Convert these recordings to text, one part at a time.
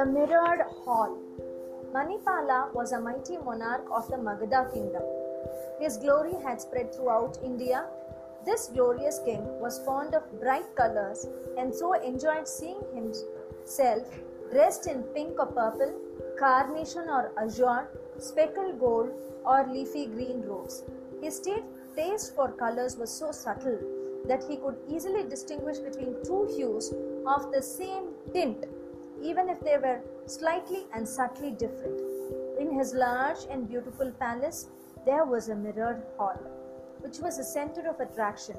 The Mirrored Hall. Manipala was a mighty monarch of the Magadha kingdom. His glory had spread throughout India. This glorious king was fond of bright colors and so enjoyed seeing himself dressed in pink or purple, carnation or azure, speckled gold, or leafy green robes. His taste for colors was so subtle that he could easily distinguish between two hues of the same tint, even if they were slightly and subtly different. In his large and beautiful palace, there was a mirrored hall, which was a center of attraction.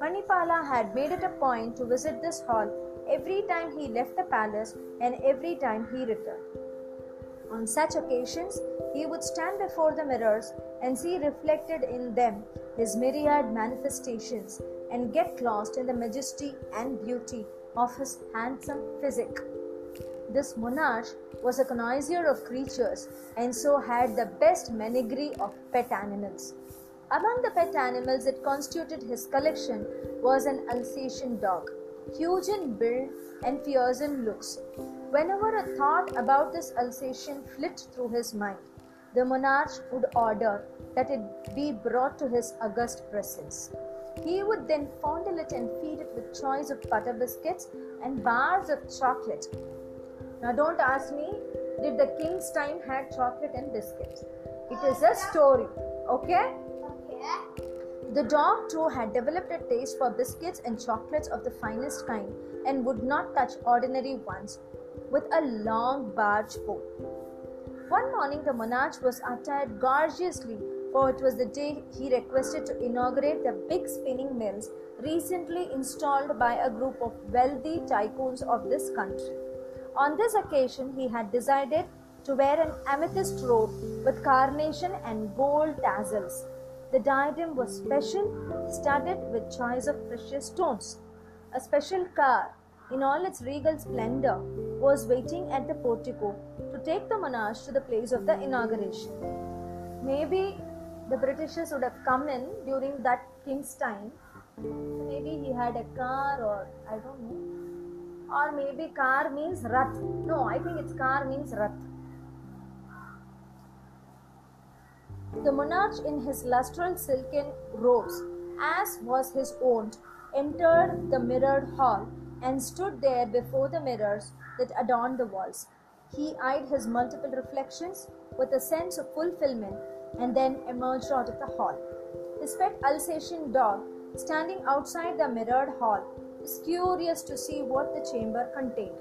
Manipala had made it a point to visit this hall every time he left the palace and every time he returned. On such occasions, he would stand before the mirrors and see reflected in them his myriad manifestations and get lost in the majesty and beauty of his handsome physique. This monarch was a connoisseur of creatures and so had the best menagerie of pet animals. Among the pet animals that constituted his collection was an Alsatian dog, huge in build and fierce in looks. Whenever a thought about this Alsatian flit through his mind, the monarch would order that it be brought to his august presence. He would then fondle it and feed it with choice of butter biscuits and bars of chocolate. Now, don't ask me, did the king's time had chocolate and biscuits? It is a story, okay? Okay. The dog too had developed a taste for biscuits and chocolates of the finest kind and would not touch ordinary ones with a long barge pole. One morning, the monarch was attired gorgeously, for it was the day he requested to inaugurate the big spinning mills recently installed by a group of wealthy tycoons of this country. On this occasion, he had decided to wear an amethyst robe with carnation and gold tassels. The diadem was special, studded with choice of precious stones. A special car, in all its regal splendor, was waiting at the portico to take the monarch to the place of the inauguration. Maybe the Britishers would have come in during that king's time. Maybe he had a car, or I don't know. Or maybe car means rath. No, I think it's car means rath. The monarch, in his lustral silken robes, as was his wont, entered the mirrored hall and stood there before the mirrors that adorned the walls. He eyed his multiple reflections with a sense of fulfillment and then emerged out of the hall. His pet Alsatian dog, standing outside the mirrored hall, was curious to see what the chamber contained.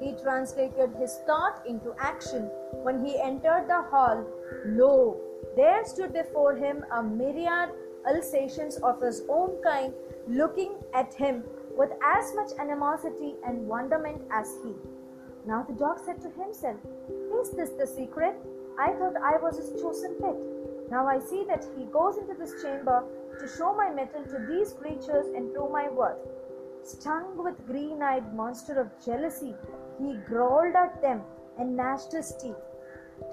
He translated his thought into action when he entered the hall. Lo, there stood before him a myriad Alsatians of his own kind, looking at him with as much animosity and wonderment as he. Now the dog said to himself, Is this the secret? I thought I was his chosen pet. Now I see that he goes into this chamber to show my mettle to these creatures and prove my worth. Stung with green eyed monster of jealousy, he growled at them and gnashed his teeth.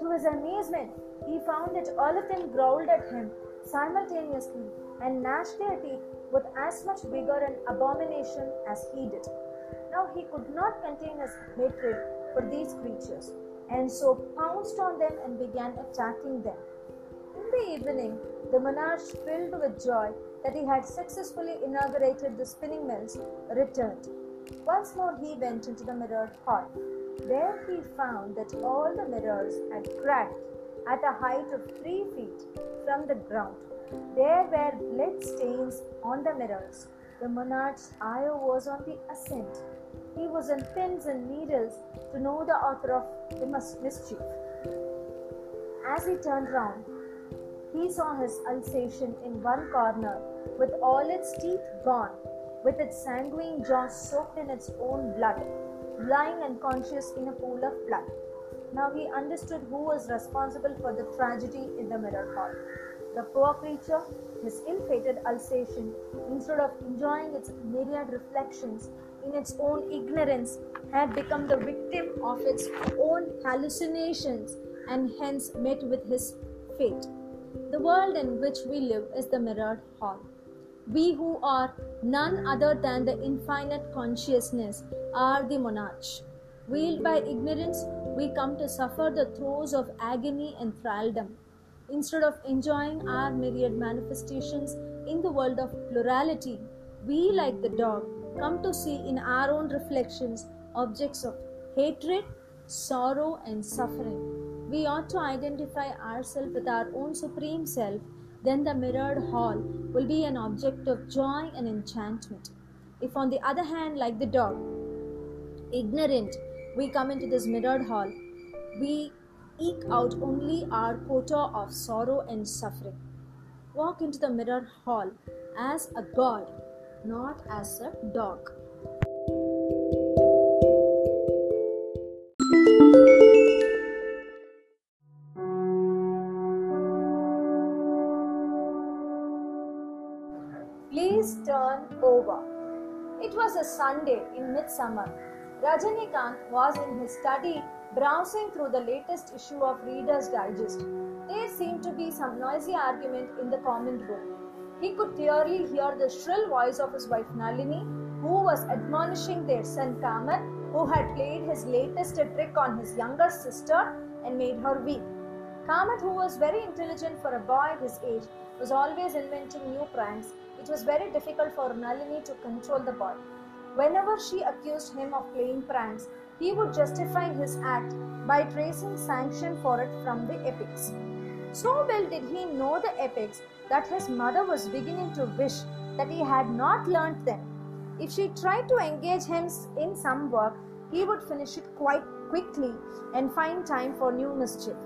To his amazement, he found that all of them growled at him simultaneously and gnashed their teeth with as much vigor and abomination as he did. Now he could not contain his hatred for these creatures, and so pounced on them and began attacking them. In the evening, the monarch, filled with joy that he had successfully inaugurated the spinning mills, returned. Once more he went into the mirrored hall. There he found that all the mirrors had cracked at a height of three feet from the ground. There were blood stains on the mirrors. The monarch's eye was on the ascent. He was on pins and needles to know the author of the mischief. As he turned round, he saw his Alsatian in one corner with all its teeth gone, with its sanguine jaws soaked in its own blood, lying unconscious in a pool of blood. Now he understood who was responsible for the tragedy in the mirror hall. The poor creature, his ill fated Alsatian, instead of enjoying its myriad reflections in its own ignorance, had become the victim of its own hallucinations and hence met with his fate. The world in which we live is the mirrored hall. We who are none other than the infinite consciousness are the monarch. Wheeled by ignorance, we come to suffer the throes of agony and thraldom. Instead of enjoying our myriad manifestations in the world of plurality, we, like the dog, come to see in our own reflections objects of hatred, sorrow, and suffering. We ought to identify ourselves with our own supreme self, then the mirrored hall will be an object of joy and enchantment. If, on the other hand, like the dog, ignorant, we come into this mirrored hall, we eke out only our quota of sorrow and suffering. Walk into the mirrored hall as a god, not as a dog. Turn over. It was a Sunday in midsummer. Rajanikanth was in his study browsing through the latest issue of Reader's Digest. There seemed to be some noisy argument in the common room. He could clearly hear the shrill voice of his wife Nalini, who was admonishing their son Kamath, who had played his latest trick on his younger sister and made her weep. Kamath, who was very intelligent for a boy his age, was always inventing new pranks. It was very difficult for Nalini to control the boy. Whenever she accused him of playing pranks, he would justify his act by tracing sanction for it from the epics. So well did he know the epics that his mother was beginning to wish that he had not learnt them. If she tried to engage him in some work, he would finish it quite quickly and find time for new mischief.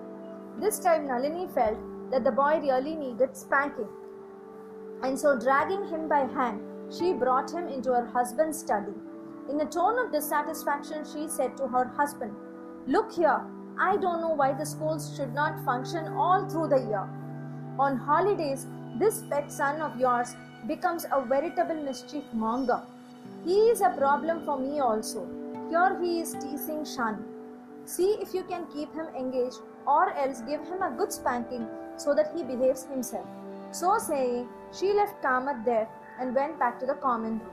This time Nalini felt that the boy really needed spanking. And so, dragging him by hand, she brought him into her husband's study. In a tone of dissatisfaction, she said to her husband, Look here, I don't know why the schools should not function all through the year. On holidays, this pet son of yours becomes a veritable mischief monger. He is a problem for me also. Here he is teasing Shan. See if you can keep him engaged or else give him a good spanking so that he behaves himself. So saying, she left Kamath there and went back to the common room.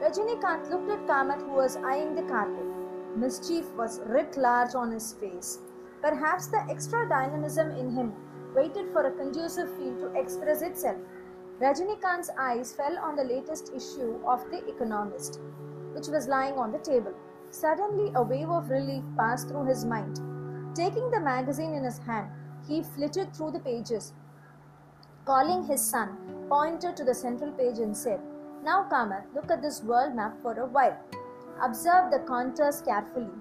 Rajinikanth looked at Kamath who was eyeing the carpet. Mischief was writ large on his face. Perhaps the extra dynamism in him waited for a conducive field to express itself. Rajinikanth's eyes fell on the latest issue of The Economist, which was lying on the table. Suddenly, a wave of relief passed through his mind. Taking the magazine in his hand, he flitted through the pages. Calling his son, pointed to the central page and said, Now, Kamath, look at this world map for a while. Observe the contours carefully.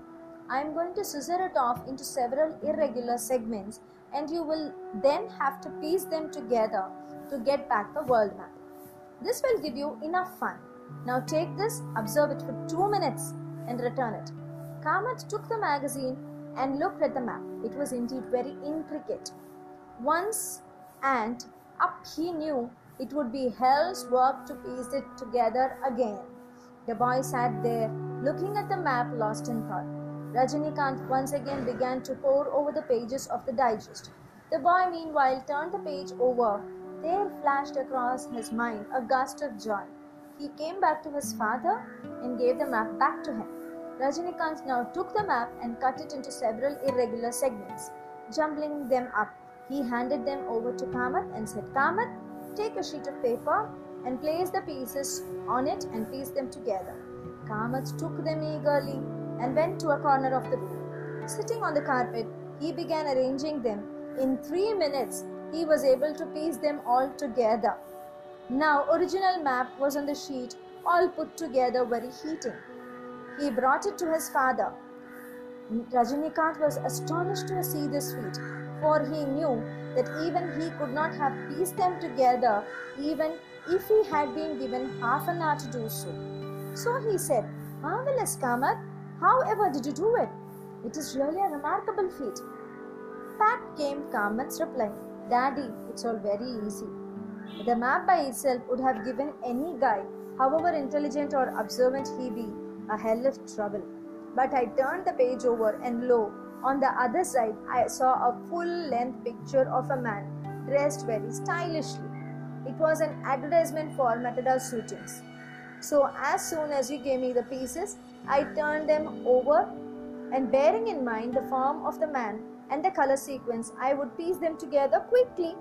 I am going to scissor it off into several irregular segments, and you will then have to piece them together to get back the world map. This will give you enough fun. Now take this, observe it for two minutes, and return it. Kamath took the magazine and looked at the map. It was indeed very intricate. Once and up he knew it would be hell's work to piece it together again. The boy sat there, looking at the map, lost in thought. Rajinikanth once again began to pore over the pages of the digest. The boy, meanwhile, turned the page over. There flashed across his mind a gust of joy. He came back to his father and gave the map back to him. Rajinikanth now took the map and cut it into several irregular segments. Jumbling them up, he handed them over to Kamath and said, Kamath, take a sheet of paper and place the pieces on it and piece them together. Kamath took them eagerly and went to a corner of the room. Sitting on the carpet, he began arranging them. In three minutes, he was able to piece them all together. Now, original map was on the sheet, all put together very heating. He brought it to his father. Rajinikanth was astonished to see this feat, for he knew that even he could not have pieced them together even if he had been given half an hour to do so. So he said, Marvelous, Kamath, however did you do it? It is really a remarkable feat. Back came Kamath's reply, Daddy, it's all very easy. The map by itself would have given any guy, however intelligent or observant he be, a hell of trouble. But I turned the page over, and lo, on the other side, I saw a full length picture of a man dressed very stylishly. It was an advertisement for Matador suitings. So, as soon as you gave me the pieces, I turned them over and bearing in mind the form of the man and the color sequence, I would piece them together quickly.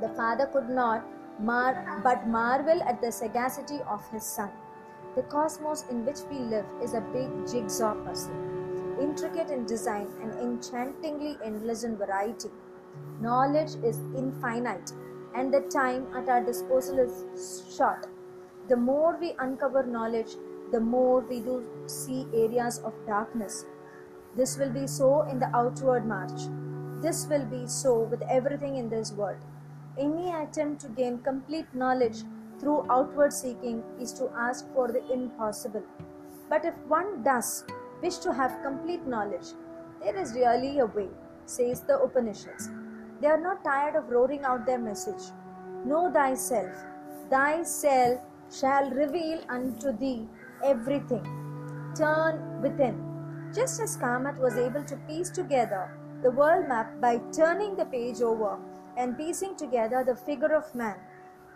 The father could not mar- but marvel at the sagacity of his son. The cosmos in which we live is a big jigsaw puzzle, intricate in design and enchantingly endless in variety. Knowledge is infinite, and the time at our disposal is short. The more we uncover knowledge, the more we do see areas of darkness. This will be so in the outward march. This will be so with everything in this world. Any attempt to gain complete knowledge through outward seeking is to ask for the impossible. But if one does wish to have complete knowledge, there is really a way, says the Upanishads. They are not tired of roaring out their message. Know thyself. Thyself shall reveal unto thee everything. Turn within. Just as Kamath was able to piece together the world map by turning the page over and piecing together the figure of man,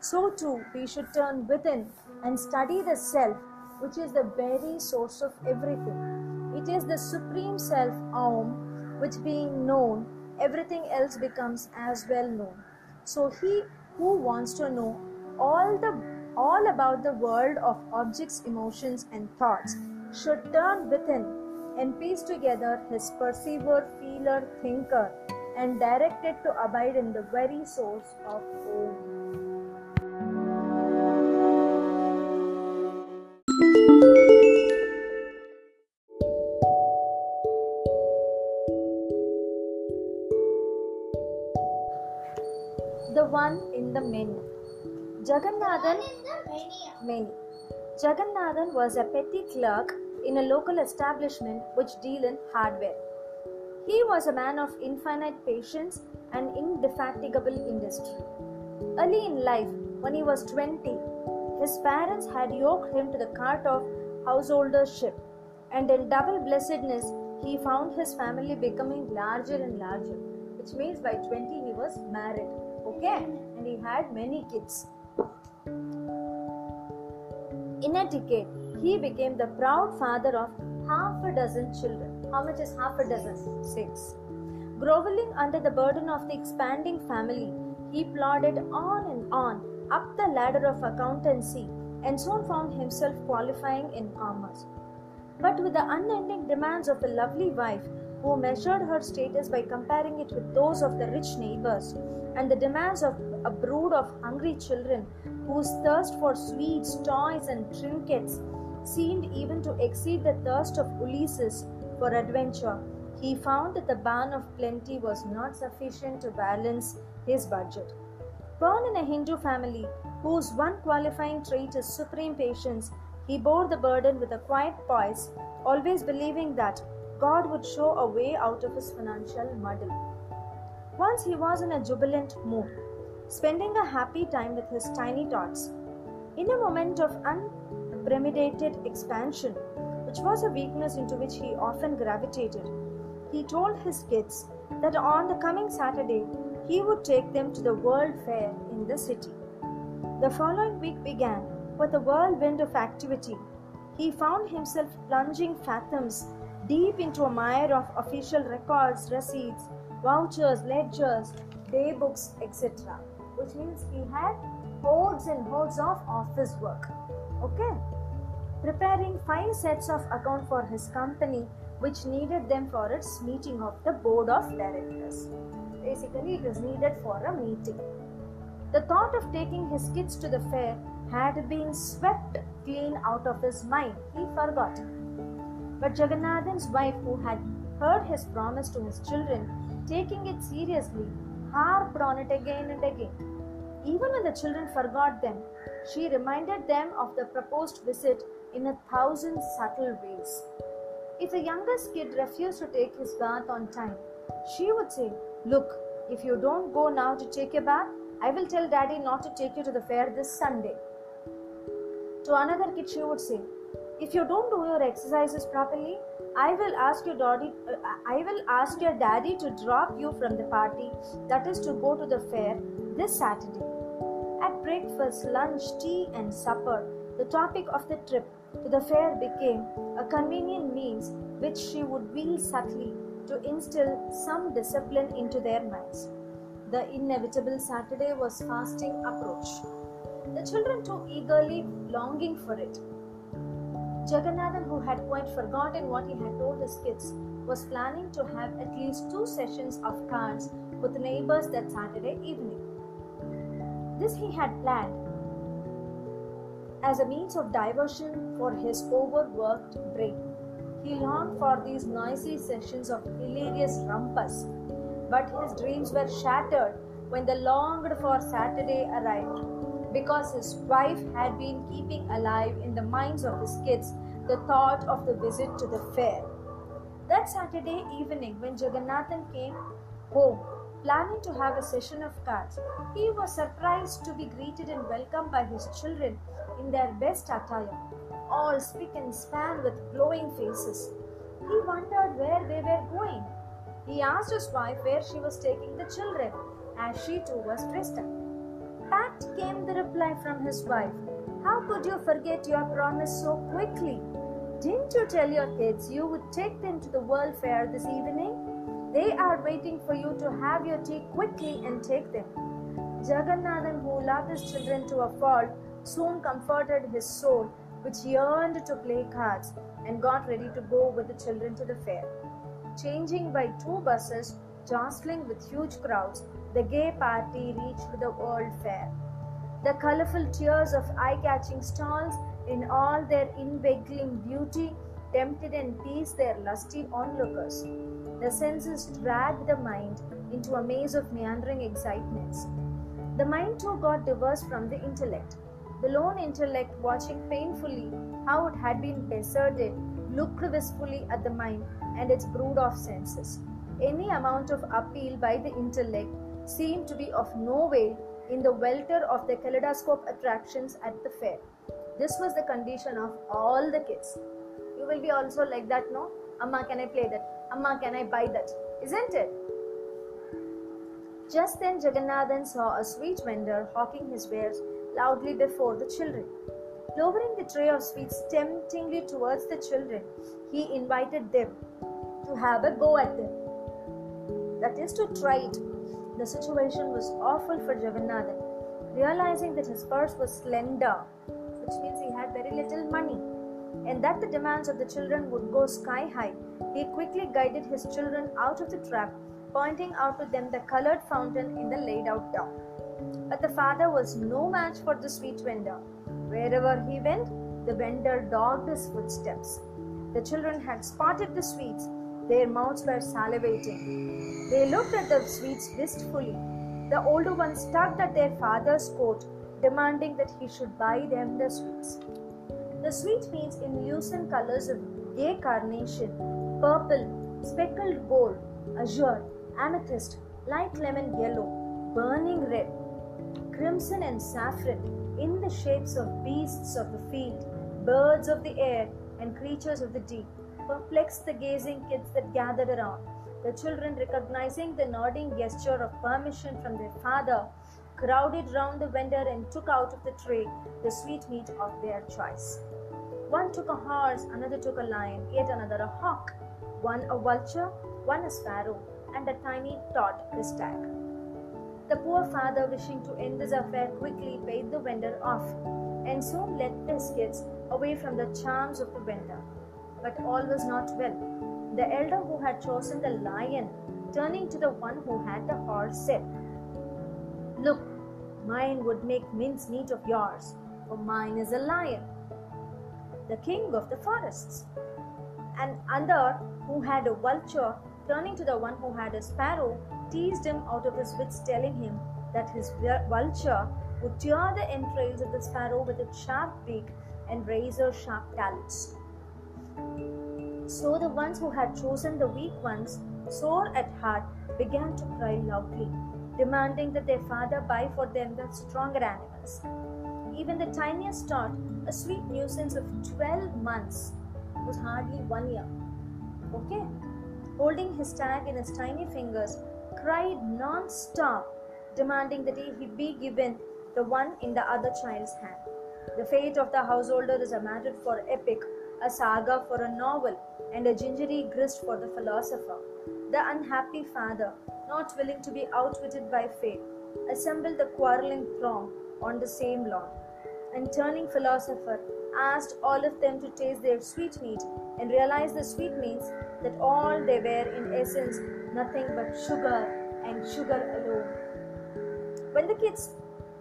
so too we should turn within and study the self, which is the very source of everything. It is the supreme self, Om, which being known, everything else becomes as well known. So he who wants to know all the all about the world of objects, emotions, and thoughts should turn within and piece together his perceiver, feeler, thinker, and direct it to abide in the very source of Om. One in the many. Jagannathan many. Jagannathan was a petty clerk in a local establishment which deal in hardware. He was a man of infinite patience and indefatigable industry. Early in life, when he was 20, his parents had yoked him to the cart of householdership, and in double blessedness, he found his family becoming larger and larger, which means by 20 he was married, okay, and he had many kids. In a decade, he became the proud father of half a dozen children. How much is half a dozen? Six. Groveling under the burden of the expanding family, he plodded on and on up the ladder of accountancy and soon found himself qualifying in commerce. But with the unending demands of a lovely wife who measured her status by comparing it with those of the rich neighbors, and the demands of a brood of hungry children whose thirst for sweets, toys, and trinkets seemed even to exceed the thirst of Ulysses for adventure, he found that the barn of plenty was not sufficient to balance his budget. Born in a Hindu family whose one qualifying trait is supreme patience, he bore the burden with a quiet poise, always believing that God would show a way out of his financial muddle. Once he was in a jubilant mood, spending a happy time with his tiny tots. In a moment of unpremeditated expansion, which was a weakness into which he often gravitated, he told his kids that on the coming Saturday he would take them to the World Fair in the city. The following week began with a whirlwind of activity. He found himself plunging fathoms deep into a mire of official records, receipts, vouchers, ledgers, day books, etc. Which means he had hordes and hordes of office work. Okay? Preparing five sets of account for his company, which needed them for its meeting of the board of directors. Basically, it was needed for a meeting. The thought of taking his kids to the fair had been swept clean out of his mind. He forgot. But Jagannathan's wife, who had heard his promise to his children, taking it seriously, harped on it again and again. Even when the children forgot them, she reminded them of the proposed visit in a thousand subtle ways. If the youngest kid refused to take his bath on time, she would say, Look, if you don't go now to take a bath, I will tell daddy not to take you to the fair this Sunday. To another kid, she would say, If you don't do your exercises properly, I will ask your daddy. Uh, I will ask your daddy to drop you from the party that is to go to the fair this Saturday. At breakfast, lunch, tea, and supper, The topic of the trip to the fair became a convenient means which she would wield subtly to instill some discipline into their minds. The inevitable Saturday was fasting approach. The children too eagerly longing for it. Jagannathan, who had quite forgotten what he had told his kids, was planning to have at least two sessions of cards with neighbors that Saturday evening. This he had planned as a means of diversion for his overworked brain. He longed for these noisy sessions of hilarious rumpus, but his dreams were shattered when the longed for Saturday arrived because his wife had been keeping alive in the minds of his kids the thought of the visit to the fair. That Saturday evening, when Jagannathan came home, planning to have a session of cards, he was surprised to be greeted and welcomed by his children in their best attire, all spick and span with glowing faces. He wondered where they were going. He asked his wife where she was taking the children, as she too was dressed up. Pat came the reply from his wife. How could you forget your promise so quickly? Didn't you tell your kids you would take them to the World Fair this evening? They are waiting for you to have your tea quickly and take them. Jagannathan, who loved his children to a fault, soon comforted his soul, which yearned to play cards, and got ready to go with the children to the fair. Changing by two buses, jostling with huge crowds, the gay party reached the World Fair. The colorful tiers of eye catching stalls, in all their inveigling beauty, tempted and teased their lusty onlookers. The senses dragged the mind into a maze of meandering excitements. The mind too got diverse from the intellect. The lone intellect, watching painfully how it had been deserted, looked wistfully at the mind and its brood of senses. Any amount of appeal by the intellect seemed to be of no avail in the welter of the kaleidoscope attractions at the fair. This was the condition of all the kids. You will be also like that, no? Amma, can I play that? Amma, can I buy that? Isn't it? Just then Jagannathan saw a sweet vendor hawking his wares loudly before the children. Lowering the tray of sweets temptingly towards the children, he invited them to have a go at them. That is to try it. The situation was awful for Jagannathan. Realizing that his purse was slender, which means he had very little money, and that the demands of the children would go sky high, he quickly guided his children out of the trap, pointing out to them the colored fountain in the laid out down. But the father was no match for the sweet vendor. Wherever he went, the vendor dogged his footsteps. The children had spotted the sweets, their mouths were salivating. They looked at the sweets wistfully. The older ones tugged at their father's coat, demanding that he should buy them the sweets. The sweetmeats in lucent colors of gay carnation, purple, speckled gold, azure, amethyst, light lemon yellow, burning red, crimson and saffron, in the shapes of beasts of the field, birds of the air, and creatures of the deep, perplexed the gazing kids that gathered around. The children, recognizing the nodding gesture of permission from their father, crowded round the vendor and took out of the tray the sweetmeat of their choice. One took a horse, another took a lion, yet another a hawk, one a vulture, one a sparrow, and a tiny tot a stag. The poor father, wishing to end this affair quickly, paid the vendor off, and soon led his kids away from the charms of the vendor. But all was not well. The elder who had chosen the lion, turning to the one who had the horse, said, Look, mine would make mincemeat of yours, for mine is a lion, the king of the forests. And other, who had a vulture, turning to the one who had a sparrow, teased him out of his wits, telling him that his vulture would tear the entrails of the sparrow with its sharp beak and razor sharp talons. So the ones who had chosen the weak ones, sore at heart, began to cry loudly, demanding that their father buy for them the stronger animals. Even the tiniest tot, a sweet nuisance of 12 months, was hardly one year. Okay? Holding his tag in his tiny fingers, cried non stop, demanding that he be given the one in the other child's hand. The fate of the householder is a matter for epic, a saga for a novel, and a gingery grist for the philosopher. The unhappy father, not willing to be outwitted by fate, assembled the quarreling throng on the same lawn, and turning philosopher, asked all of them to taste their sweetmeat and realize the sweetmeats that all they were in essence nothing but sugar and sugar alone. When the kids,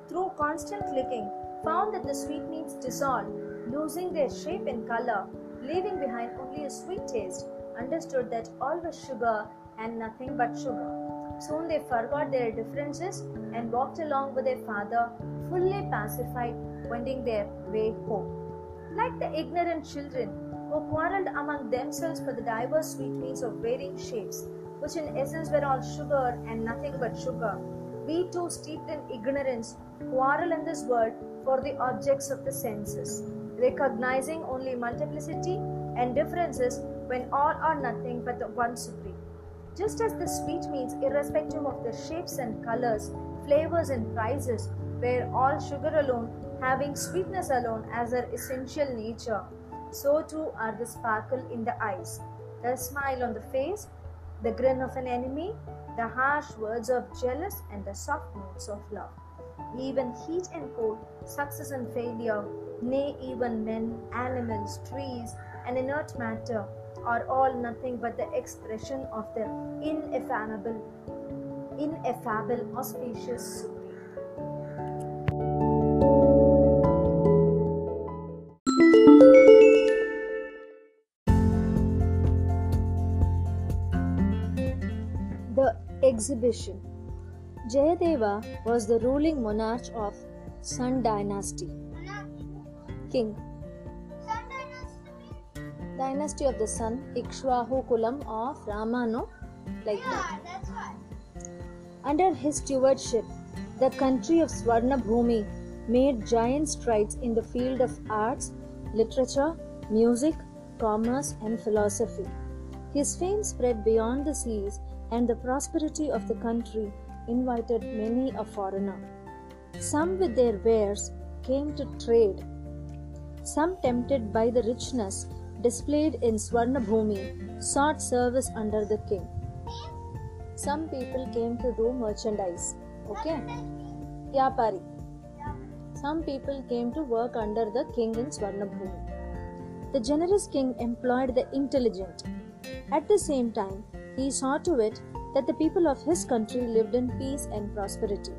through constant licking, found that the sweetmeats dissolved, losing their shape and color, leaving behind only a sweet taste, understood that all was sugar and nothing but sugar. Soon they forgot their differences and walked along with their father, fully pacified, wending their way home. Like the ignorant children who quarreled among themselves for the diverse sweetmeats of varying shapes, which in essence were all sugar and nothing but sugar, we too, steeped in ignorance, quarrel in this world for the objects of the senses, recognizing only multiplicity and differences when all are nothing but the one supreme. Just as the sweetmeats, irrespective of their shapes and colors, flavors and prices, were all sugar alone, having sweetness alone as their essential nature, so too are the sparkle in the eyes, the smile on the face, the grin of an enemy, the harsh words of jealous, and the soft notes of love. Even heat and cold, success and failure, nay, even men, animals, trees, and inert matter are all nothing but the expression of the ineffable, ineffable, auspicious exhibition Jayadeva was the ruling monarch of Sun dynasty. King Dynasty of the Sun, Ikshvaku Kulam of Ramano, like that. that's. Under his stewardship, the country of Swarna Bhumi made giant strides in the field of arts, literature, music, commerce, and philosophy. His fame spread beyond the seas, and the prosperity of the country invited many a foreigner. Some with their wares came to trade. Some, tempted by the richness displayed in Swarnabhumi, sought service under the king. Some people came to do merchandise. Okay? Vyapari. Some people came to work under the king in Swarnabhumi. The generous king employed the intelligent. At the same time, he saw to it that the people of his country lived in peace and prosperity.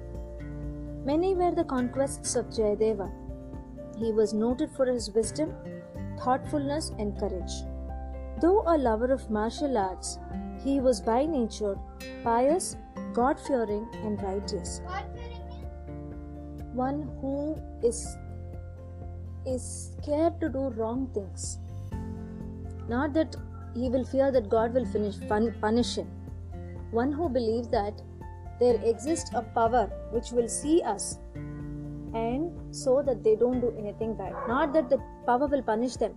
Many were the conquests of Jayadeva. He was noted for his wisdom, thoughtfulness, and courage. Though a lover of martial arts, he was by nature pious, God fearing, and righteous. One who is is scared to do wrong things. Not that he will fear that God will finish pun- punish him. One who believes that there exists a power which will see us and so that they don't do anything bad. Not that the power will punish them,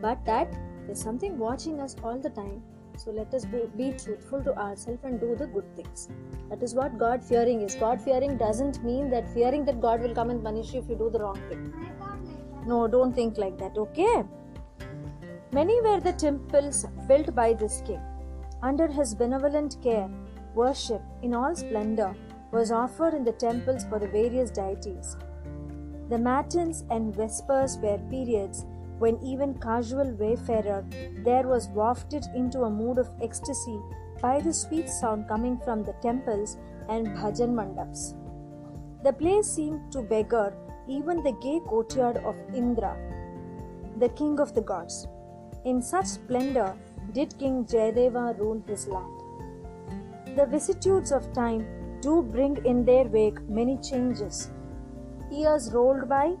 but that there's something watching us all the time. So let us be, truthful to ourselves and do the good things. That is what God fearing is. God fearing doesn't mean that fearing that God will come and punish you if you do the wrong thing. No, don't think like that, okay? Many were the temples built by this king. Under his benevolent care, worship in all splendor was offered in the temples for the various deities. The matins and vespers were periods when even casual wayfarer there was wafted into a mood of ecstasy by the sweet sound coming from the temples and bhajan mandaps. The place seemed to beggar even the gay courtyard of Indra, the king of the gods. In such splendor did King Jayadeva rule his land. The vicissitudes of time do bring in their wake many changes. Years rolled by,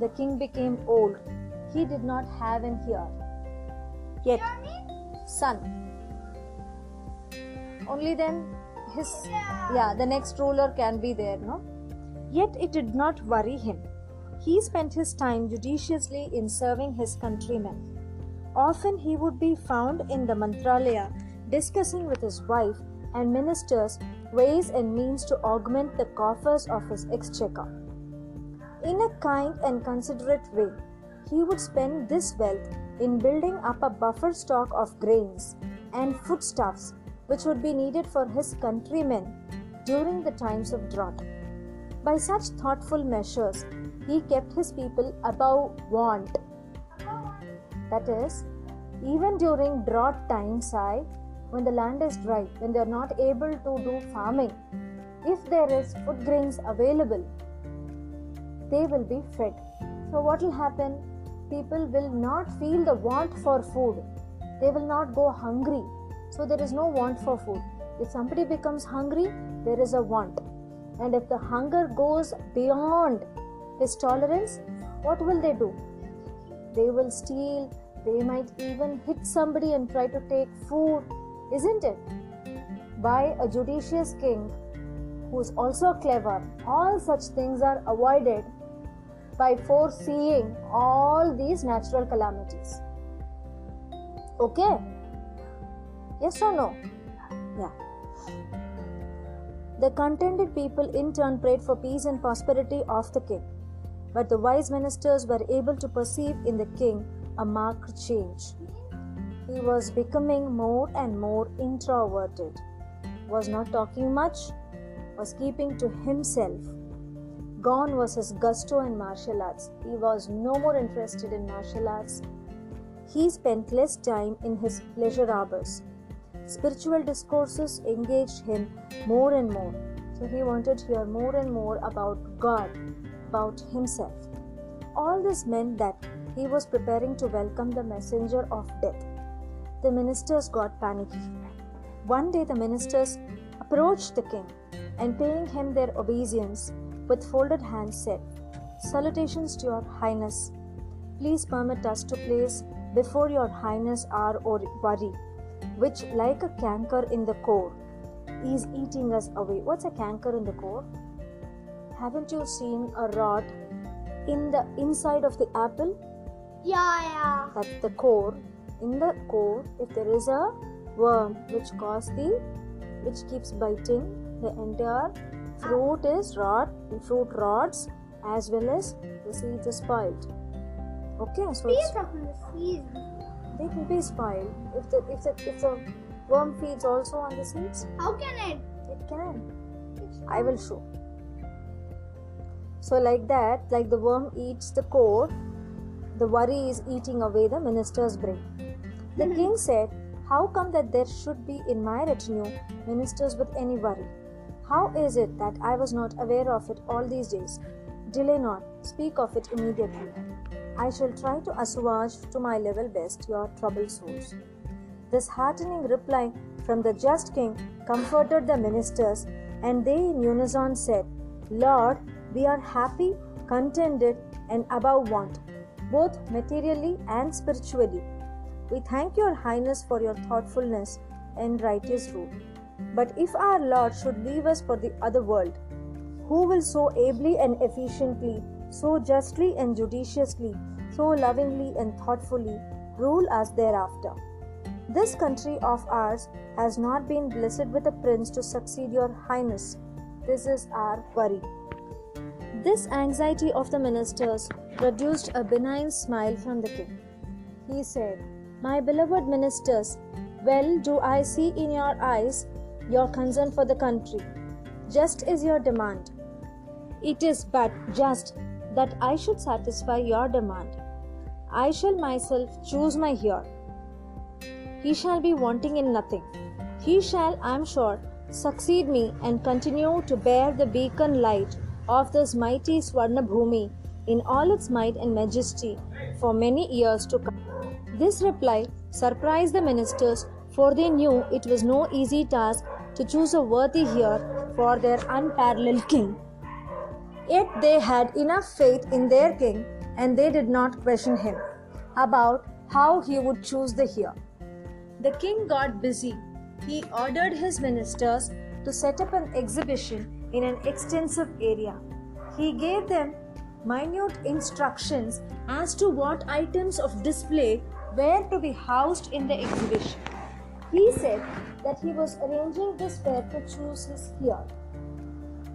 the king became old. He did not have an heir. Yet, son. Only then his yeah, the next ruler can be there, no? Yet it did not worry him. He spent his time judiciously in serving his countrymen. Often he would be found in the Mantralaya discussing with his wife and ministers ways and means to augment the coffers of his exchequer. In a kind and considerate way, he would spend this wealth in building up a buffer stock of grains and foodstuffs which would be needed for his countrymen during the times of drought. By such thoughtful measures, he kept his people above want. That is, even during drought times, I, when the land is dry, when they are not able to do farming, if there is food grains available, they will be fed. So, what will happen? People will not feel the want for food. They will not go hungry. So, there is no want for food. If somebody becomes hungry, there is a want. And if the hunger goes beyond his tolerance, what will they do? They will steal, they might even hit somebody and try to take food, isn't it? By a judicious king who is also clever, all such things are avoided by foreseeing all these natural calamities. Okay? Yes or no? Yeah. The contented people in turn prayed for peace and prosperity of the king. But the wise ministers were able to perceive in the king a marked change. He was becoming more and more introverted, was not talking much, was keeping to himself. Gone was his gusto in martial arts. He was no more interested in martial arts. He spent less time in his pleasure hours. Spiritual discourses engaged him more and more. So he wanted to hear more and more about God, about himself. All this meant that he was preparing to welcome the messenger of death. The ministers got panicky. One day, the ministers approached the king and, paying him their obeisance, with folded hands said, Salutations to your highness. Please permit us to place before your highness our worry, which, like a canker in the core, is eating us away. What's a canker in the core? Haven't you seen a rot in the inside of the apple? Yeah, yeah. That's the core. In the core, if there is a worm which causes the which keeps biting, the entire fruit is rot, the fruit rots as well as the seeds are spoiled. Okay, so it's, on the seeds. they will be spoiled if the if the if the worm feeds also on the seeds. How can it? It can. I will show. So, like that, like the worm eats the core, the worry is eating away the minister's brain. The mm-hmm. king said, How come that there should be in my retinue ministers with any worry? How is it that I was not aware of it all these days? Delay not, speak of it immediately. I shall try to assuage to my level best your troubled souls. This heartening reply from the just king comforted the ministers, and they in unison said, Lord, we are happy, contented, and above want, both materially and spiritually. We thank your highness for your thoughtfulness and righteous rule. But if our Lord should leave us for the other world, who will so ably and efficiently, so justly and judiciously, so lovingly and thoughtfully rule us thereafter? This country of ours has not been blessed with a prince to succeed your highness. This is our worry. This anxiety of the ministers produced a benign smile from the king. He said, My beloved ministers, well do I see in your eyes your concern for the country. Just is your demand. It is but just that I should satisfy your demand. I shall myself choose my heir. He shall be wanting in nothing. He shall, I am sure, succeed me and continue to bear the beacon light of this mighty Swarna Bhumi in all its might and majesty for many years to come. This reply surprised the ministers, for they knew it was no easy task to choose a worthy heir for their unparalleled king. Yet they had enough faith in their king, and they did not question him about how he would choose the heir. The king got busy. He ordered his ministers to set up an exhibition in an extensive area. He gave them minute instructions as to what items of display were to be housed in the exhibition. He said that he was arranging this fair to choose his heir.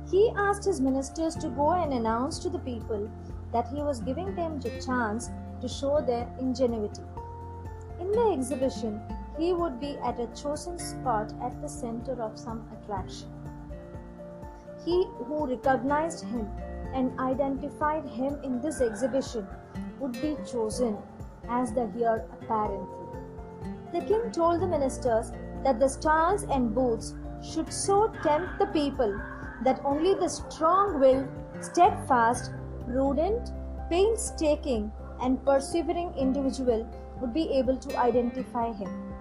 He asked his ministers to go and announce to the people that he was giving them a chance to show their ingenuity. In the exhibition, he would be at a chosen spot at the center of some attraction. He who recognized him and identified him in this exhibition would be chosen as the heir apparently. The king told the ministers that the stalls and booths should so tempt the people that only the strong willed, steadfast, prudent, painstaking, and persevering individual would be able to identify him.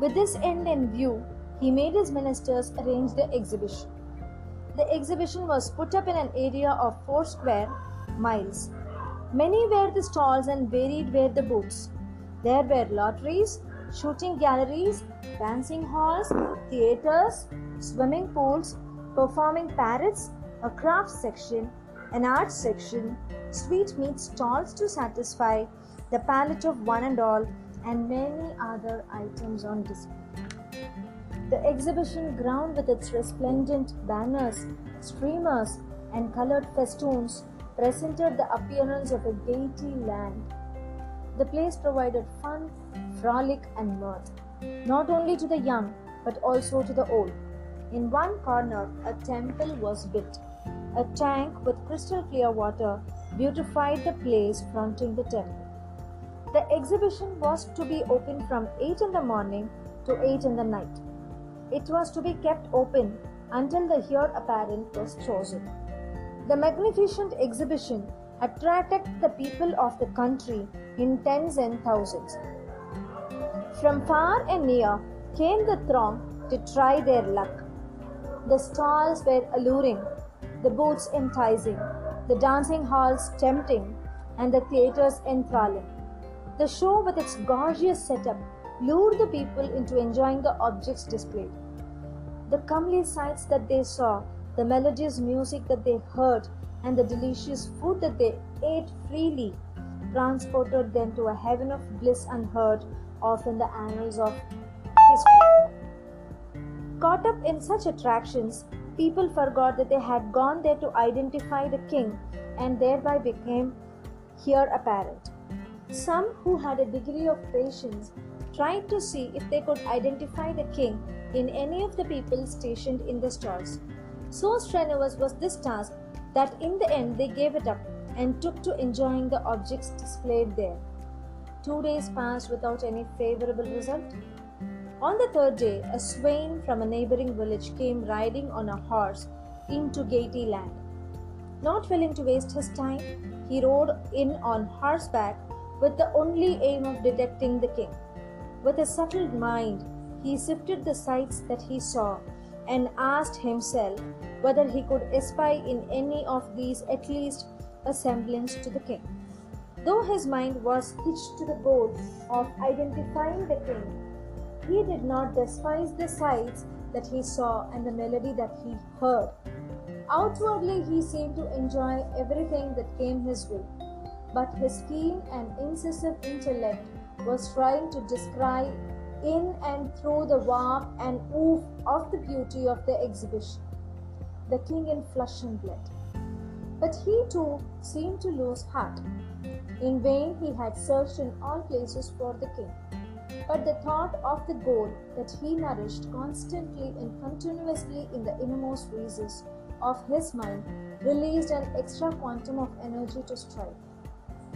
With this end in view, he made his ministers arrange the exhibition. The exhibition was put up in an area of four square miles. Many were the stalls and varied were the booths. There were lotteries, shooting galleries, dancing halls, theaters, swimming pools, performing parrots, a craft section, an art section, sweetmeat stalls to satisfy the palate of one and all, and many other items on display. The exhibition ground, with its resplendent banners, streamers, and colored festoons, presented the appearance of a gaiety land. The place provided fun, frolic, and mirth, not only to the young but also to the old. In one corner, a temple was built. A tank with crystal clear water beautified the place fronting the temple. The exhibition was to be open from 8 in the morning to 8 in the night. It was to be kept open until the heir apparent was chosen. The magnificent exhibition attracted the people of the country in tens and thousands. From far and near came the throng to try their luck. The stalls were alluring, the booths enticing, the dancing halls tempting, and the theatres enthralling. The show, with its gorgeous setup, lured the people into enjoying the objects displayed. The comely sights that they saw, the melodious music that they heard, and the delicious food that they ate freely transported them to a heaven of bliss unheard of in the annals of history. Caught up in such attractions, people forgot that they had gone there to identify the king and thereby became heir apparent. Some who had a degree of patience tried to see if they could identify the king in any of the people stationed in the stalls. So strenuous was this task that in the end they gave it up and took to enjoying the objects displayed there. Two days passed without any favorable result. On the third day, a swain from a neighboring village came riding on a horse into Gaiety land. Not willing to waste his time, he rode in on horseback with the only aim of detecting the king. With a settled mind, he sifted the sights that he saw and asked himself whether he could espy in any of these at least a semblance to the king. Though his mind was hitched to the goal of identifying the king, he did not despise the sights that he saw and the melody that he heard. Outwardly, he seemed to enjoy everything that came his way, but his keen and incisive intellect was trying to descry in and through the warmth and oof of the beauty of the exhibition. The king in flesh and blood. But he too seemed to lose heart. In vain he had searched in all places for the king. But the thought of the goal that he nourished constantly and continuously in the innermost recesses of his mind released an extra quantum of energy to strive,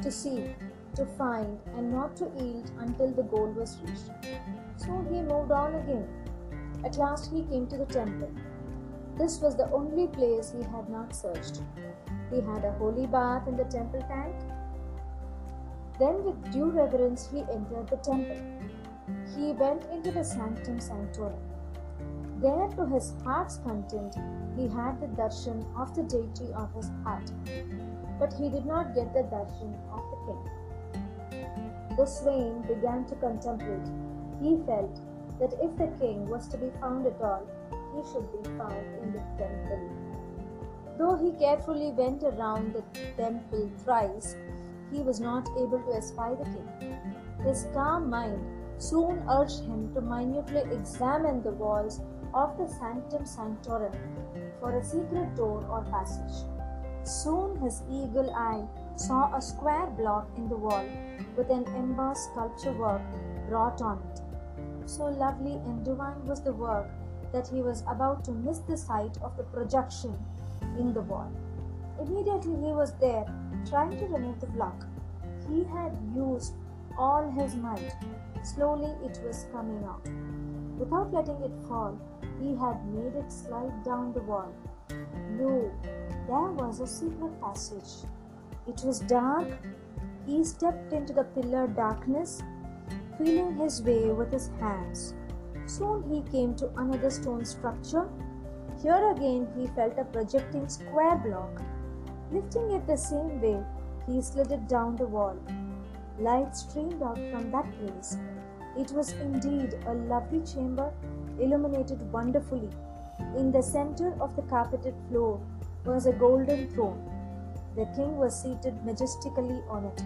to seek, to find, and not to yield until the goal was reached. So he moved on again. At last he came to the temple. This was the only place he had not searched. He had a holy bath in the temple tank. Then, with due reverence, he entered the temple. He went into the sanctum sanctorum. There, to his heart's content, he had the darshan of the deity of his heart. But he did not get the darshan of the king. The swain began to contemplate. He felt that if the king was to be found at all, he should be found in the temple. Though he carefully went around the temple thrice, he was not able to espy the king. His calm mind soon urged him to minutely examine the walls of the Sanctum Sanctorum for a secret door or passage. Soon his eagle eye saw a square block in the wall with an embossed sculpture work wrought on it. So lovely and divine was the work that he was about to miss the sight of the projection in the wall. Immediately he was there, trying to remove the block. He had used all his might. Slowly it was coming out. Without letting it fall, he had made it slide down the wall. No, there was a secret passage. It was dark. He stepped into the pillar darkness, feeling his way with his hands. Soon he came to another stone structure. Here again he felt a projecting square block. Lifting it the same way, he slid it down the wall. Light streamed out from that place. It was indeed a lovely chamber, illuminated wonderfully. In the center of the carpeted floor was a golden throne. The king was seated majestically on it.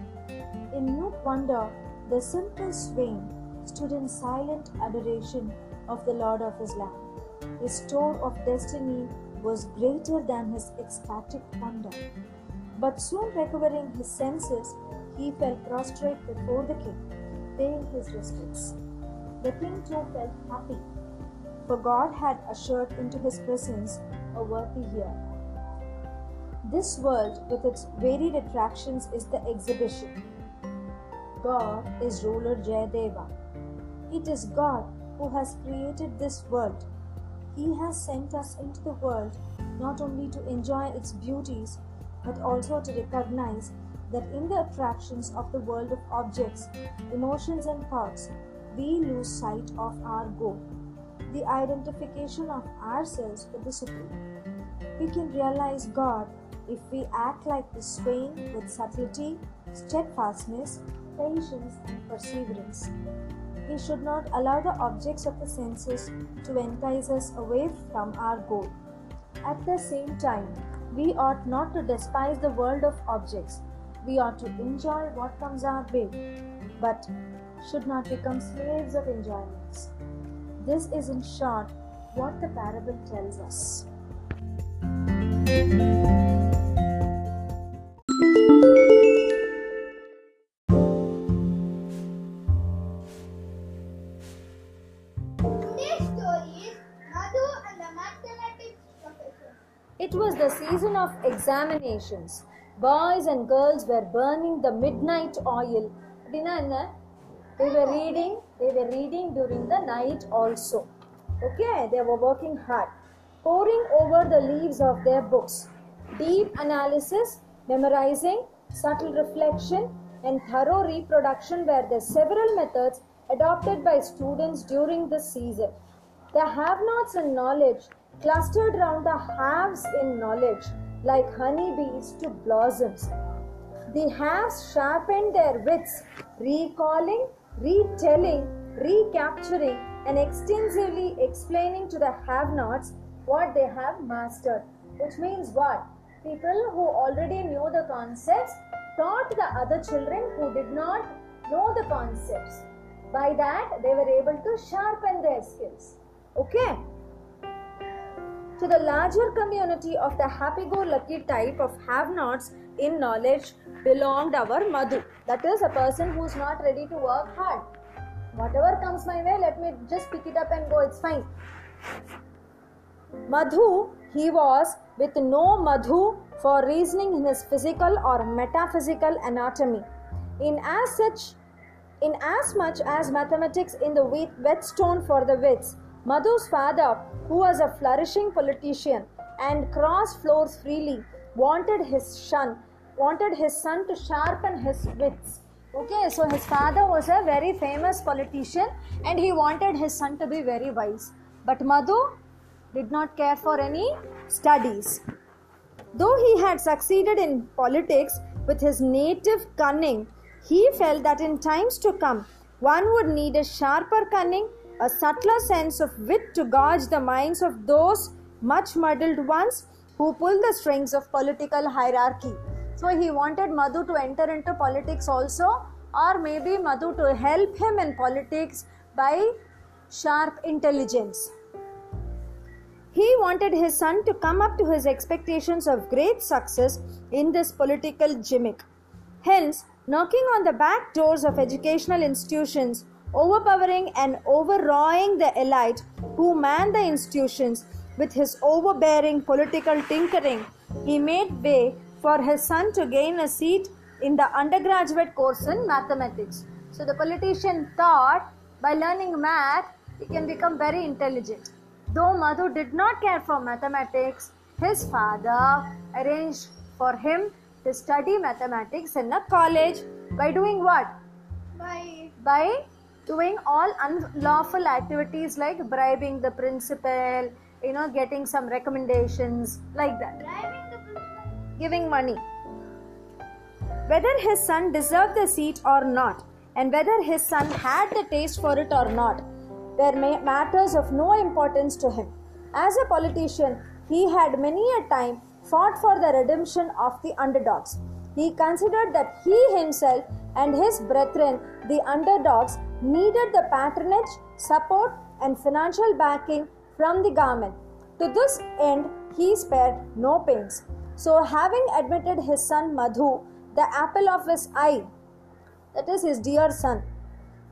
In mute wonder, the simple swain stood in silent adoration of the Lord of his land. His store of destiny was greater than his ecstatic wonder. But soon recovering his senses, he fell prostrate before the king, paying his respects. The king too felt happy, for God had ushered into his presence a worthy heir. This world, with its varied attractions, is the exhibition. God is ruler Jayadeva. It is God who has created this world. He has sent us into the world not only to enjoy its beauties, but also to recognize that in the attractions of the world of objects, emotions, and thoughts, we lose sight of our goal, the identification of ourselves with the Supreme. We can realize God if we act like the swain with subtlety, steadfastness, patience, and perseverance. We should not allow the objects of the senses to entice us away from our goal. At the same time, we ought not to despise the world of objects. We ought to enjoy what comes our way, but should not become slaves of enjoyments. This is, in short, what the parable tells us. examinations. Boys and girls were burning the midnight oil. They were reading, they were reading during the night also. Okay, they were working hard. Poring over the leaves of their books. Deep analysis, memorizing, subtle reflection, and thorough reproduction were the several methods adopted by students during the season. The have nots in knowledge clustered round the haves in knowledge like honeybees to blossoms. They have sharpened their wits, recalling, retelling, recapturing, and extensively explaining to the have nots what they have mastered. Which means what? People who already knew the concepts taught the other children who did not know the concepts. By that, they were able to sharpen their skills. Okay? To the larger community of the happy go lucky type of have nots in knowledge belonged our Madhu. That is a person who's not ready to work hard. Whatever comes my way, let me just pick it up and go, it's fine. Madhu, he was with no Madhu for reasoning in his physical or metaphysical anatomy. In as such, in as much as mathematics in the whetstone for the wits, Madhu's father, who was a flourishing politician and crossed floors freely, wanted his son, wanted his son to sharpen his wits. Okay, so his father was a very famous politician and he wanted his son to be very wise. But Madhu did not care for any studies. Though he had succeeded in politics with his native cunning, he felt that in times to come one would need a sharper cunning, a subtler sense of wit to gauge the minds of those much muddled ones who pull the strings of political hierarchy. So he wanted Madhu to enter into politics also, or maybe Madhu to help him in politics by sharp intelligence. He wanted his son to come up to his expectations of great success in this political gimmick. Hence, knocking on the back doors of educational institutions, overpowering and overawing the elite who man the institutions with his overbearing political tinkering, he made way for his son to gain a seat in the undergraduate course in mathematics. So the politician thought by learning math, he can become very intelligent. Though Madhu did not care for mathematics, his father arranged for him to study mathematics in a college by doing what? By By doing all unlawful activities like bribing the principal, you know, getting some recommendations, like that, giving money. Whether his son deserved the seat or not, and whether his son had the taste for it or not, were matters of no importance to him. As a politician, he had many a time fought for the redemption of the underdogs. He considered that he himself and his brethren, the underdogs, needed the patronage, support, and financial backing from the government. To this end, he spared no pains. So, having admitted his son Madhu, the apple of his eye, that is his dear son,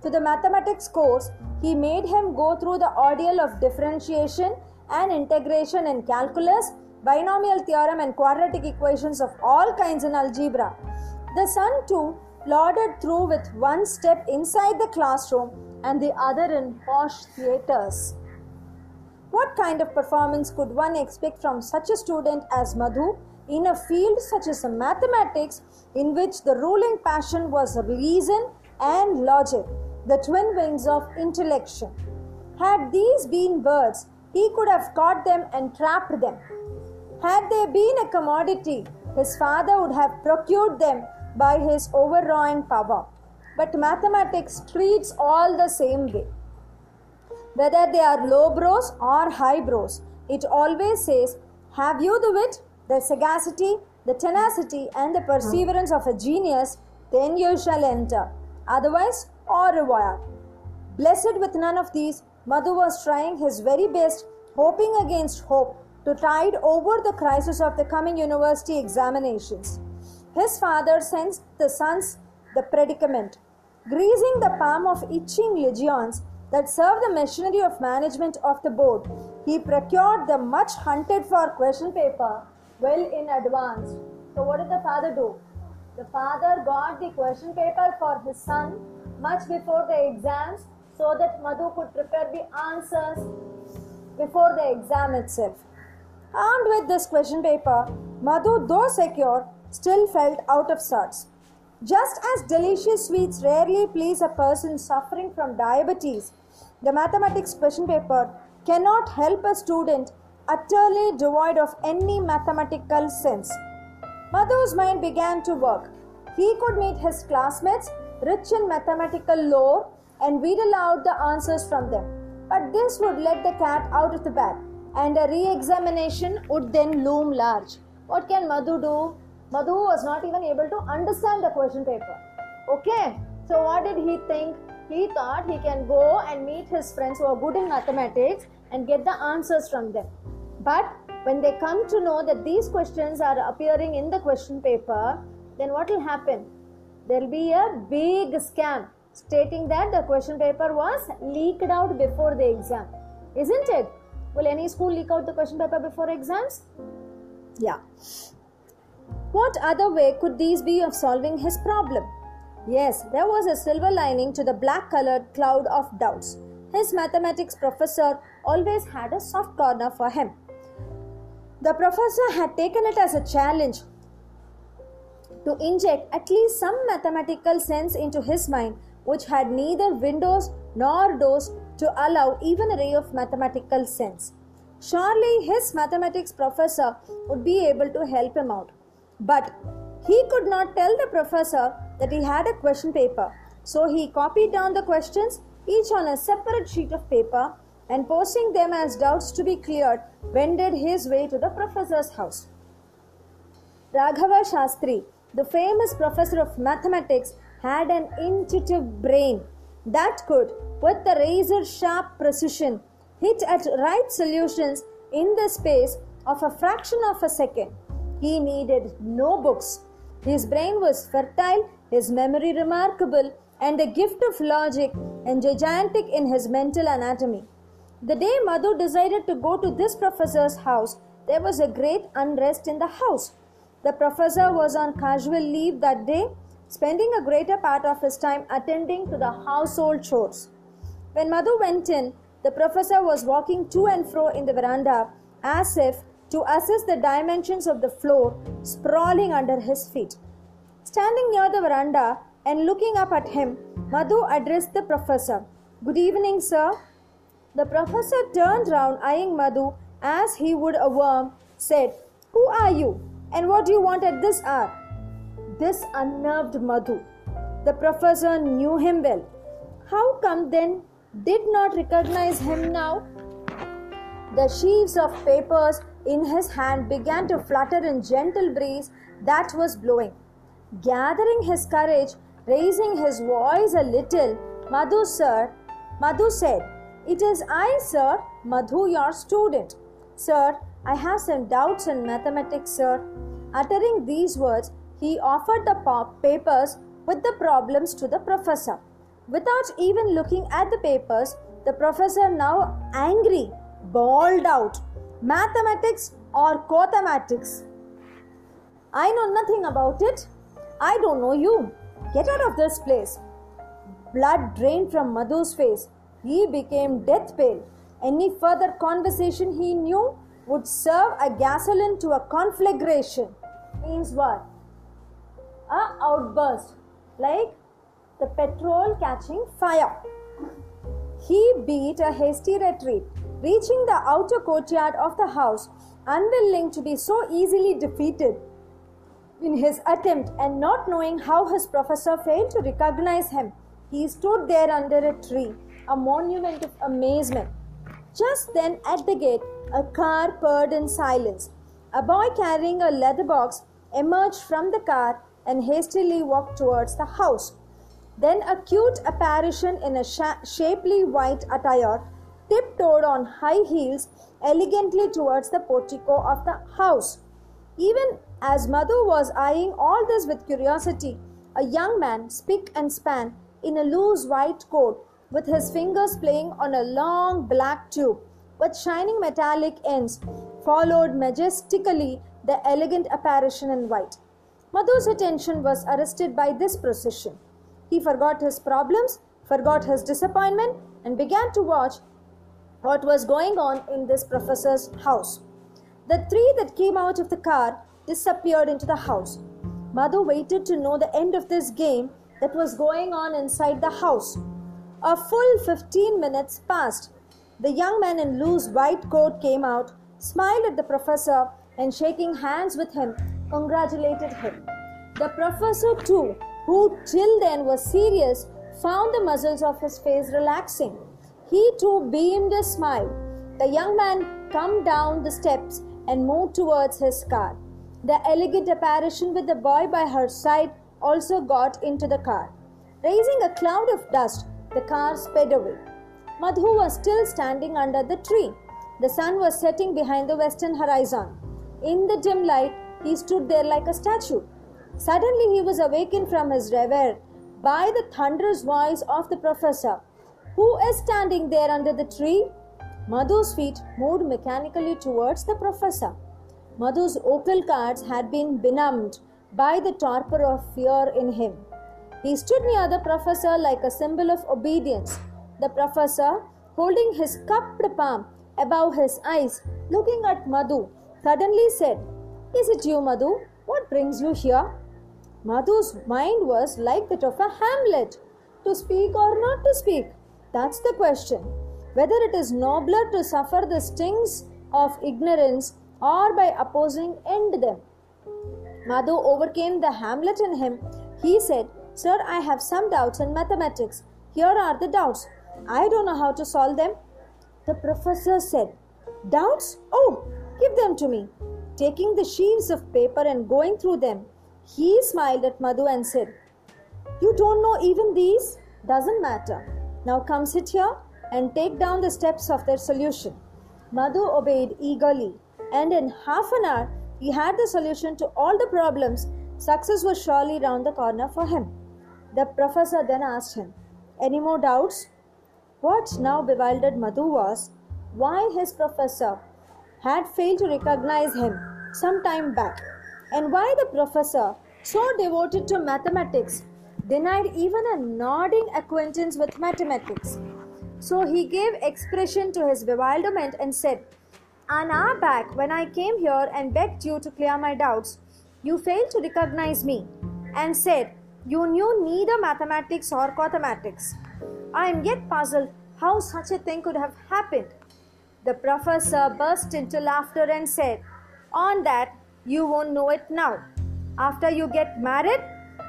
to the mathematics course, he made him go through the ordeal of differentiation and integration in calculus, binomial theorem, and quadratic equations of all kinds in algebra. The son too plodded through with one step inside the classroom and the other in posh theatres. What kind of performance could one expect from such a student as Madhu in a field such as mathematics, in which the ruling passion was reason and logic, the twin wings of intellection? Had these been birds, he could have caught them and trapped them. Had they been a commodity, his father would have procured them by his overawing power. But mathematics treats all the same way whether they are low brows or high brows. It always says, Have you the wit, the sagacity, the tenacity, and the perseverance of a genius? Then you shall enter. Otherwise, au revoir. Blessed with none of these, Madhu was trying his very best, hoping against hope, to tide over the crisis of the coming university examinations. His father sensed the son's the predicament. Greasing the palm of itching legions that served the machinery of management of the board, he procured the much hunted for question paper well in advance. So, what did the father do? The father got the question paper for his son much before the exams so that Madhu could prepare the answers before the exam itself. Armed with this question paper, Madhu, though secure, still felt out of sorts. Just as delicious sweets rarely please a person suffering from diabetes, the mathematics question paper cannot help a student utterly devoid of any mathematical sense. Madhu's mind began to work. He could meet his classmates, rich in mathematical lore, and read aloud the answers from them. But this would let the cat out of the bag, and a re examination would then loom large. What can Madhu do? Madhu was not even able to understand the question paper. Okay, so what did he think? He thought he can go and meet his friends who are good in mathematics and get the answers from them. But when they come to know that these questions are appearing in the question paper, then what will happen? There will be a big scam stating that the question paper was leaked out before the exam. Isn't it? Will any school leak out the question paper before exams? Yeah. What other way could these be of solving his problem? Yes, there was a silver lining to the black colored cloud of doubts. His mathematics professor always had a soft corner for him. The professor had taken it as a challenge to inject at least some mathematical sense into his mind, which had neither windows nor doors to allow even a ray of mathematical sense. Surely his mathematics professor would be able to help him out. But he could not tell the professor that he had a question paper, so he copied down the questions, each on a separate sheet of paper, and posting them as doubts to be cleared, wended his way to the professor's house. Raghava Shastri, the famous professor of mathematics, had an intuitive brain that could, with the razor sharp precision, hit at right solutions in the space of a fraction of a second. He needed no books. His brain was fertile, his memory remarkable, and a gift of logic and gigantic in his mental anatomy. The day Madhu decided to go to this professor's house, there was a great unrest in the house. The professor was on casual leave that day, spending a greater part of his time attending to the household chores. When Madhu went in, the professor was walking to and fro in the veranda as if to assess the dimensions of the floor sprawling under his feet. Standing near the veranda and looking up at him, Madhu addressed the professor. Good evening, sir. The professor turned round, eyeing Madhu as he would a worm, said, Who are you? And what do you want at this hour? This unnerved Madhu. The professor knew him well. How come then did not recognize him now? The sheaves of papers in his hand began to flutter in gentle breeze that was blowing. Gathering his courage, raising his voice a little, Madhu sir, Madhu said, It is I, sir, Madhu, your student. Sir, I have some doubts in mathematics, sir. Uttering these words, he offered the papers with the problems to the professor. Without even looking at the papers, the professor, now angry, bawled out, Mathematics or mathematics? I know nothing about it. I don't know you. Get out of this place. Blood drained from Madhu's face. He became death pale. Any further conversation he knew would serve a gasoline to a conflagration. Means what? A outburst. Like the petrol catching fire. He beat a hasty retreat, reaching the outer courtyard of the house, unwilling to be so easily defeated. In his attempt and not knowing how his professor failed to recognize him, he stood there under a tree, a monument of amazement. Just then, at the gate, a car purred in silence. A boy carrying a leather box emerged from the car and hastily walked towards the house. Then a cute apparition in a sh- shapely white attire tiptoed on high heels elegantly towards the portico of the house. Even as Madhu was eyeing all this with curiosity, a young man, spick and span, in a loose white coat, with his fingers playing on a long black tube with shining metallic ends, followed majestically the elegant apparition in white. Madhu's attention was arrested by this procession. He forgot his problems, forgot his disappointment, and began to watch what was going on in this professor's house. The three that came out of the car disappeared into the house. Madhu waited to know the end of this game that was going on inside the house. A full 15 minutes passed. The young man in loose white coat came out, smiled at the professor, and shaking hands with him, congratulated him. The professor, too, who till then was serious, found the muscles of his face relaxing. He too beamed a smile. The young man come down the steps and moved towards his car. The elegant apparition with the boy by her side also got into the car. Raising a cloud of dust, the car sped away. Madhu was still standing under the tree. The sun was setting behind the western horizon. In the dim light, he stood there like a statue. Suddenly he was awakened from his reverie by the thunderous voice of the professor. Who is standing there under the tree? Madhu's feet moved mechanically towards the professor. Madhu's vocal cords had been benumbed by the torpor of fear in him. He stood near the professor like a symbol of obedience. The professor, holding his cupped palm above his eyes, looking at Madhu, suddenly said, Is it you, Madhu? What brings you here? Madhu's mind was like that of a Hamlet to speak or not to speak. That's the question. Whether it is nobler to suffer the stings of ignorance or by opposing end them. Madhu overcame the Hamlet in him. He said, Sir, I have some doubts in mathematics. Here are the doubts. I don't know how to solve them. The professor said, Doubts? Oh, give them to me. Taking the sheaves of paper and going through them, he smiled at Madhu and said, You don't know even these? Doesn't matter. Now come sit here and take down the steps of their solution. Madhu obeyed eagerly, and in half an hour he had the solution to all the problems. Success was surely round the corner for him. The professor then asked him, Any more doubts? What now bewildered Madhu was why his professor had failed to recognize him some time back, and why the professor, so devoted to mathematics, denied even a nodding acquaintance with mathematics. So he gave expression to his bewilderment and said, An hour back, when I came here and begged you to clear my doubts, you failed to recognize me and said you knew neither mathematics or mathematics. I am yet puzzled how such a thing could have happened. The professor burst into laughter and said, On that, you won't know it now. After you get married,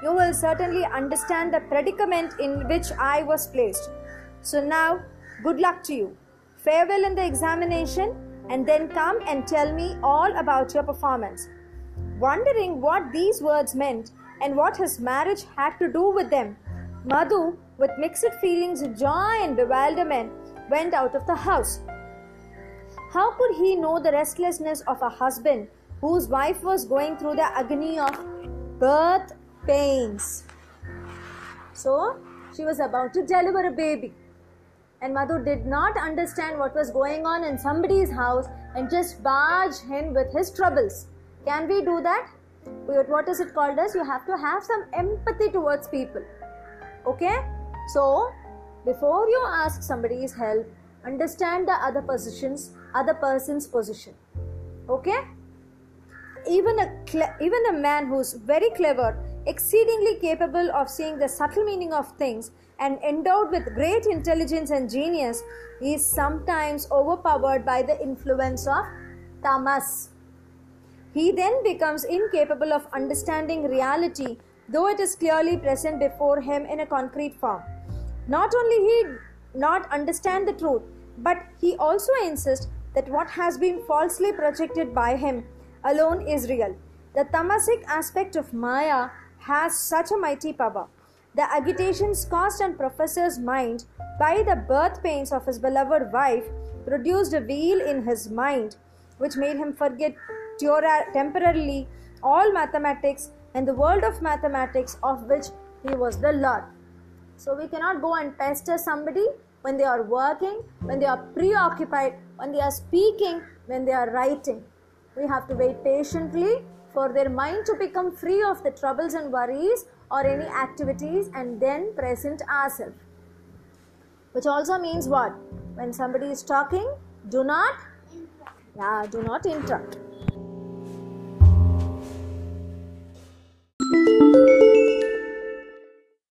you will certainly understand the predicament in which I was placed. So now, good luck to you. Farewell in the examination, and then come and tell me all about your performance. Wondering what these words meant and what his marriage had to do with them, Madhu, with mixed feelings of joy and bewilderment, went out of the house. How could he know the restlessness of a husband whose wife was going through the agony of birth pains? So, she was about to deliver a baby. And Madhu did not understand what was going on in somebody's house and just barge him with his troubles. Can we do that? What is it called as? You have to have some empathy towards people. Okay? So, before you ask somebody's help, understand the other positions other person's position okay even a even a man who's very clever exceedingly capable of seeing the subtle meaning of things and endowed with great intelligence and genius is sometimes overpowered by the influence of tamas he then becomes incapable of understanding reality though it is clearly present before him in a concrete form not only he not understand the truth but he also insists that what has been falsely projected by him alone is real. The tamasic aspect of Maya has such a mighty power. The agitations caused on Professor's mind by the birth pains of his beloved wife produced a veil in his mind which made him forget temporarily all mathematics and the world of mathematics of which he was the Lord. So we cannot go and pester somebody when they are working, when they are preoccupied, when they are speaking, when they are writing. We have to wait patiently for their mind to become free of the troubles and worries or any activities and then present ourselves. Which also means what? When somebody is talking, do not. Yeah, do not interrupt.